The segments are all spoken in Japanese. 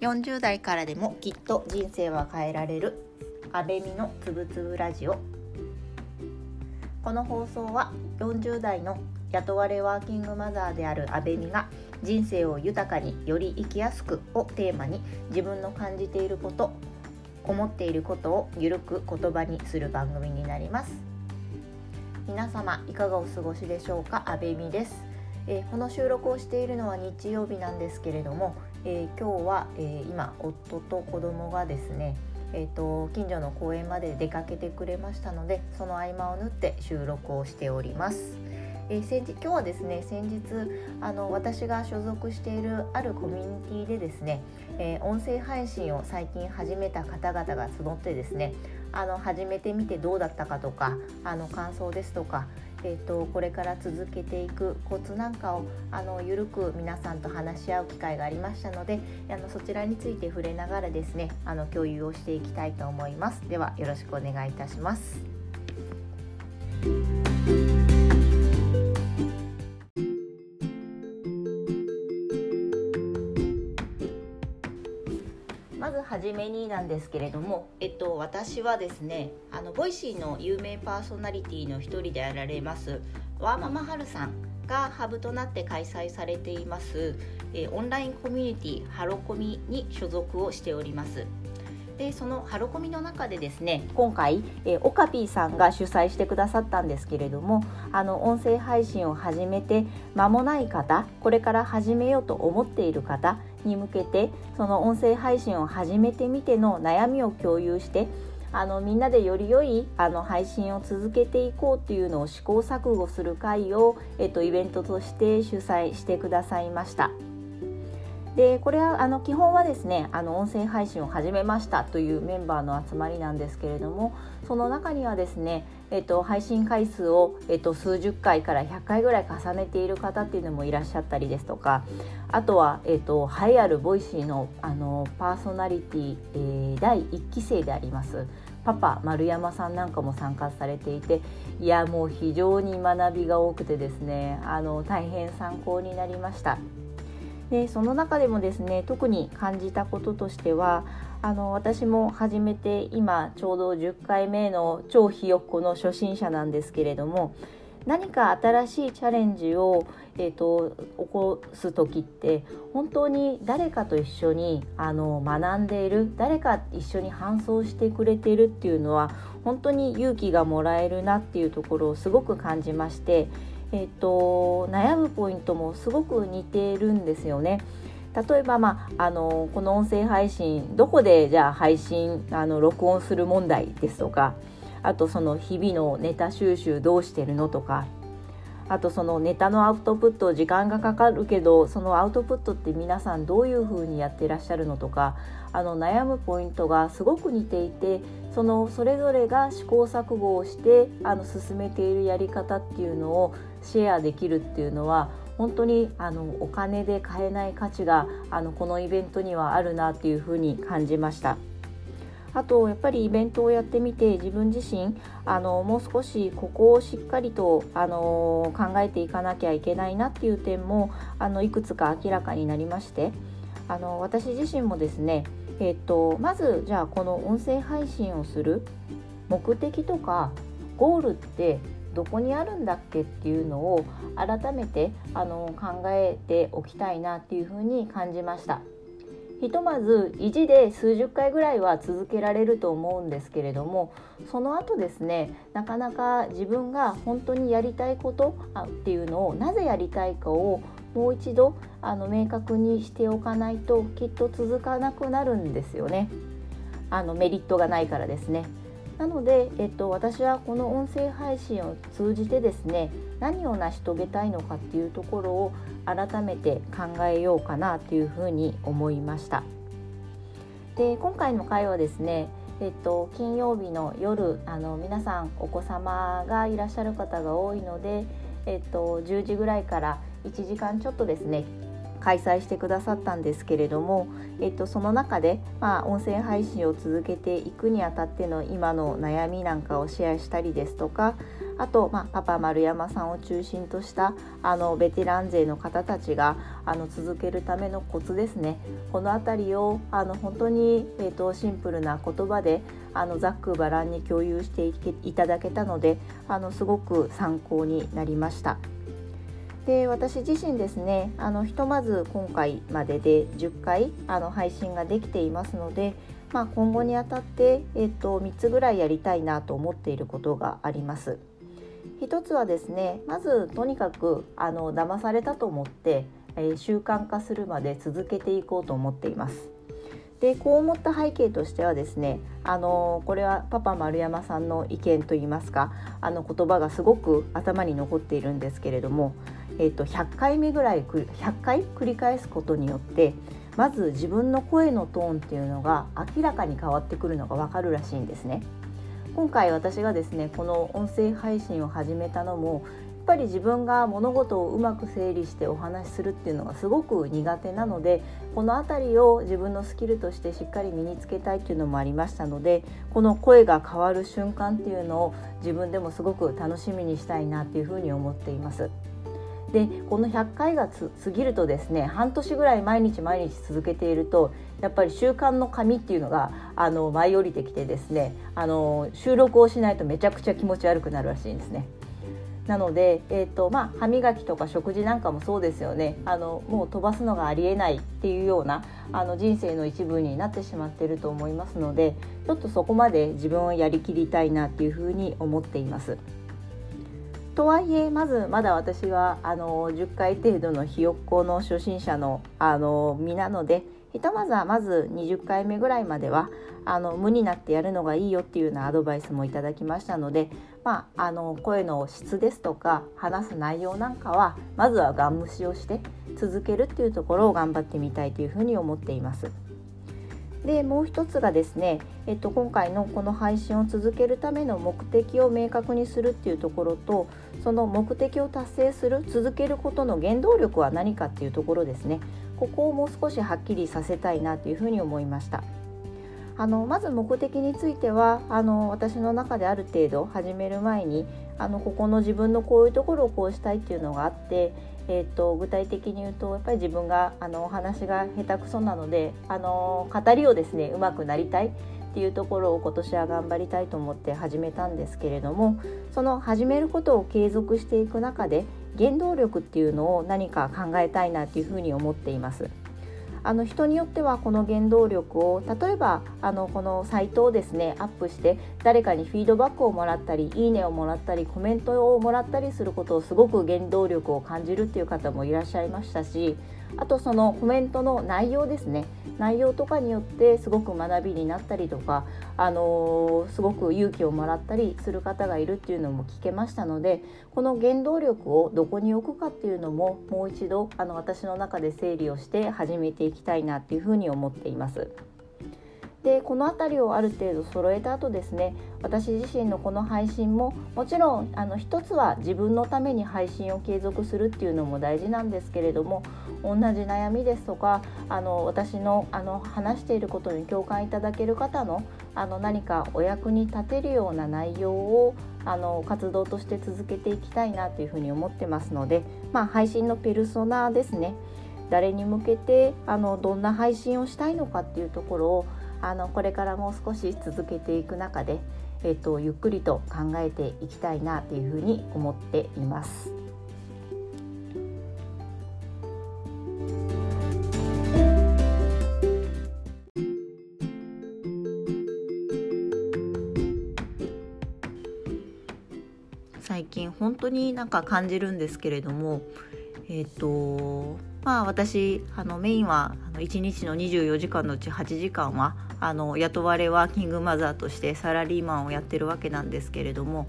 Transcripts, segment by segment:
40代からでもきっと人生は変えられる安倍美のつぶつぶラジオ。この放送は40代の雇われワーキングマザーである安倍美が人生を豊かにより生きやすくをテーマに自分の感じていること思っていることをゆるく言葉にする番組になります。皆様いかがお過ごしでしょうか？安倍美です。え、この収録をしているのは日曜日なんですけれども、えー、今日は、えー、今夫と子供がですねえーと、近所の公園まで出かけてくれましたのでその合間を縫って収録をしております。えー、先日今日はですね先日あの私が所属しているあるコミュニティでですね、えー、音声配信を最近始めた方々が集ってですねあの始めてみてどうだったかとかあの感想ですとかえーと、これから続けていくコツなんかをあの緩く皆さんと話し合う機会がありましたのであのそちらについて触れながらですねあの共有をしていきたいと思います。ではよろしくお願いいたします。めになんですけれども、えっと、私はですねあのボイシーの有名パーソナリティの一人であられますワーママハルさんがハブとなって開催されています、えオンラインコミュニティハロコミに所属をしております。でそのハロコミの中でですね今回、え、オカピーさんが主催してくださったんですけれどもあの音声配信を始めて間もない方これから始めようと思っている方に向けてその音声配信を始めてみての悩みを共有してあのみんなでより良いあの配信を続けていこうっていうのを試行錯誤する会を、えっと、イベントとして主催してくださいました。でこれはあの基本はですねあの音声配信を始めましたというメンバーの集まりなんですけれどもその中にはですね、えっと、配信回数を、えっと、数十回から100回ぐらい重ねている方っていうのもいらっしゃったりですとかあとは、えっと、栄えあるボイシーのあのパーソナリティ、えー、第1期生でありますパパ丸山さんなんかも参加されていていやもう非常に学びが多くてですねあの大変参考になりました。でその中でもですね特に感じたこととしてはあの私も始めて今ちょうど10回目の超ひよっこの初心者なんですけれども何か新しいチャレンジを、えーと、起こす時って本当に誰かと一緒にあの学んでいる誰か一緒に伴走してくれているっていうのは本当に勇気がもらえるなっていうところをすごく感じましてえーと、悩むポイントもすごく似てるんですよね。例えば、まあ、あのこの音声配信どこでじゃあ配信あの録音する問題ですとかあとその日々のネタ収集どうしてるのとかあとそのネタのアウトプット時間がかかるけどそのアウトプットって皆さんどういうふうにやってらっしゃるのとかあの悩むポイントがすごく似ていてそのそれぞれが試行錯誤をしてあの進めているやり方っていうのをシェアできるっていうのは本当にあのお金で買えない価値があのこのイベントにはあるなっていうふうに感じました。あとやっぱりイベントをやってみて自分自身あのもう少しここをしっかりとあの考えていかなきゃいけないなっていう点もあのいくつか明らかになりましてあの私自身もですねえっと、まずじゃあこの音声配信をする目的とかゴールってどこにあるんだっけっていうのを改めてあの考えておきたいなっていうふうに感じました。ひとまず意地で数十回ぐらいは続けられると思うんですけれどもその後ですねなかなか自分が本当にやりたいことっていうのをなぜやりたいかをもう一度あの明確にしておかないときっと続かなくなるんですよねあのメリットがないからですねなので、えっと、私はこの音声配信を通じてですね何を成し遂げたいのかっていうところを改めて考えようかなというふうに思いました。で今回の回はですねえっと、金曜日の夜あの皆さんお子様がいらっしゃる方が多いので、えっと、10時ぐらいから1時間ちょっとですね開催してくださったんですけれども、えっと、その中で、まあ、音声配信を続けていくにあたっての今の悩みなんかをシェアしたりですとかあと、まあ、パパ丸山さんを中心としたあのベテラン勢の方たちがあの続けるためのコツですねこの辺りをあの本当に、えーと、シンプルな言葉であのざっくばらんに共有していただけたのであのすごく参考になりました。で私自身ですねあのひとまず今回までで10回あの配信ができていますので、まあ、今後にあたって、えーと、と3つぐらいやりたいなと思っていることがあります。一つはですねまずとにかくあの騙されたと思って、えー、習慣化するまで続けていこうと思っています。でこう思った背景としてはですねあのこれはパパ丸山さんの意見といいますかあの言葉がすごく頭に残っているんですけれども、えーと、100回目ぐらい100回繰り返すことによってまず自分の声のトーンっていうのが明らかに変わってくるのが分かるらしいんですね。今回私がですねこの音声配信を始めたのもやっぱり自分が物事をうまく整理してお話しするっていうのがすごく苦手なのでこの辺りを自分のスキルとしてしっかり身につけたいっていうのもありましたのでこの声が変わる瞬間っていうのを自分でもすごく楽しみにしたいなっていうふうに思っています。でこの100回が過ぎるとですね半年ぐらい毎日毎日続けているとやっぱり習慣の紙っていうのがあの舞い降りてきてですねあの収録をしないとめちゃくちゃ気持ち悪くなるらしいんですね。なので、えーとまあ、歯磨きとか食事なんかもそうですよねあのもう飛ばすのがありえないっていうようなあの人生の一部になってしまっていると思いますのでちょっとそこまで自分をやりきりたいなっていうふうに思っています。とはいえまずまだ私はあの10回程度のひよっこの初心者のあの身なのでひとまずはまず20回目ぐらいまではあの無になってやるのがいいよっていうようなアドバイスもいただきましたので、まあ、あの声の質ですとか話す内容なんかはまずはガン無視をして続けるっていうところを頑張ってみたいというふうに思っています。でもう一つがですね、えっと、今回のこの配信を続けるための目的を明確にするっていうところとその目的を達成する続けることの原動力は何かっていうところですねここをもう少しはっきりさせたいなというふうに思いました。あのまず目的についてはあの私の中である程度始める前にあのここの自分のこういうところをこうしたいっていうのがあって、えーと、具体的に言うとやっぱり自分があのお話が下手くそなのであの語りをですねうまくなりたいっていうところを今年は頑張りたいと思って始めたんですけれどもその始めることを継続していく中で原動力っていうのを何か考えたいなっていうふうに思っています。あの人によってはこの原動力を例えばあのこのサイトをですねアップして誰かにフィードバックをもらったりいいねをもらったりコメントをもらったりすることをすごく原動力を感じるっていう方もいらっしゃいましたしあとそのコメントの内容ですね内容とかによってすごく学びになったりとか、あのー、すごく勇気をもらったりする方がいるっていうのも聞けましたのでこの原動力をどこに置くかっていうのももう一度あの私の中で整理をして始めていきたいなっていうふうに思っています。でこの辺りをある程度揃えた後ですね私自身のこの配信ももちろんあの一つは自分のために配信を継続するっていうのも大事なんですけれども同じ悩みですとかあの私のあの話していることに共感いただける方のあの何かお役に立てるような内容をあの活動として続けていきたいなというふうに思ってますので、まあ、配信のペルソナですね誰に向けてあのどんな配信をしたいのかっていうところをあのこれからもう少し続けていく中で、えっと、ゆっくりと考えていきたいなというふうに思っています。近本当になんか感じるんですけれどもえっ、とまあ私あのメインはあの1日の24時間のうち8時間はあの雇われワーキングマザーとしてサラリーマンをやってるわけなんですけれども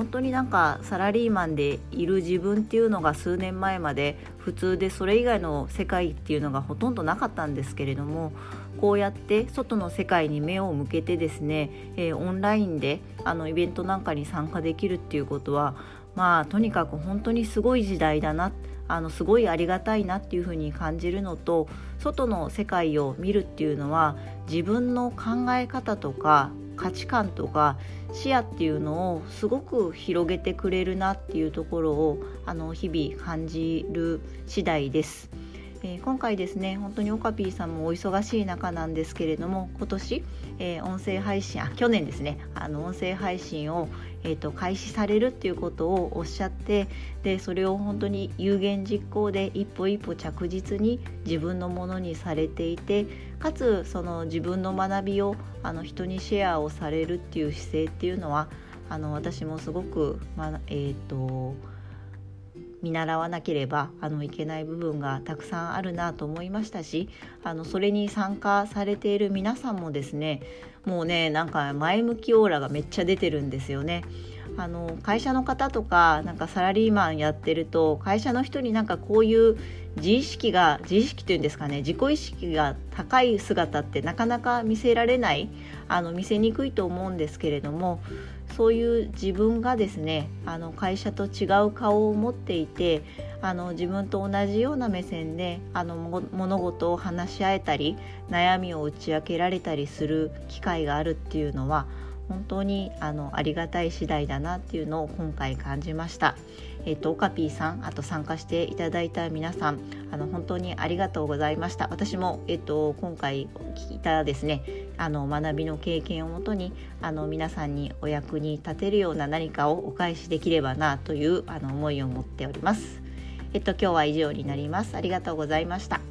本当になんかサラリーマンでいる自分っていうのが数年前まで普通でそれ以外の世界っていうのがほとんどなかったんですけれどもこうやって外の世界に目を向けてですね、えー、オンラインであのイベントなんかに参加できるっていうことはまあとにかく本当にすごい時代だなあのすごいありがたいなっていうふうに感じるのと外の世界を見るっていうのは自分の考え方とか価値観とか視野っていうのをすごく広げてくれるなっていうところをあの日々感じる次第です。えー、今回ですね本当にオカピーさんもお忙しい中なんですけれども今年、えー、音声配信あ去年ですねあの音声配信を、えーと、開始されるっていうことをおっしゃってでそれを本当に有言実行で一歩一歩着実に自分のものにされていてかつその自分の学びをあの人にシェアをされるっていう姿勢っていうのはあの私もすごく、まえーと見習わなければあのいけない部分がたくさんあるなと思いましたしあのそれに参加されている皆さんもですねもうねなんか前向きオーラがめっちゃ出てるんですよね。あの会社の方とかなんかサラリーマンやってると会社の人になんかこういう自意識が自意識というんですかね自己意識が高い姿ってなかなか見せられないあの見せにくいと思うんですけれどもそういう自分がですねあの会社と違う顔を持っていてあの自分と同じような目線であの物事を話し合えたり悩みを打ち明けられたりする機会があるっていうのは本当にあのありがたい次第だなっていうのを今回感じました。えっ、とオカピーさんあと参加していただいた皆さんあの本当にありがとうございました。私もえっ、と今回聞いたですねあの学びの経験をもとにあの皆さんにお役に立てるような何かをお返しできればなというあの思いを持っております。えっと今日は以上になります。ありがとうございました。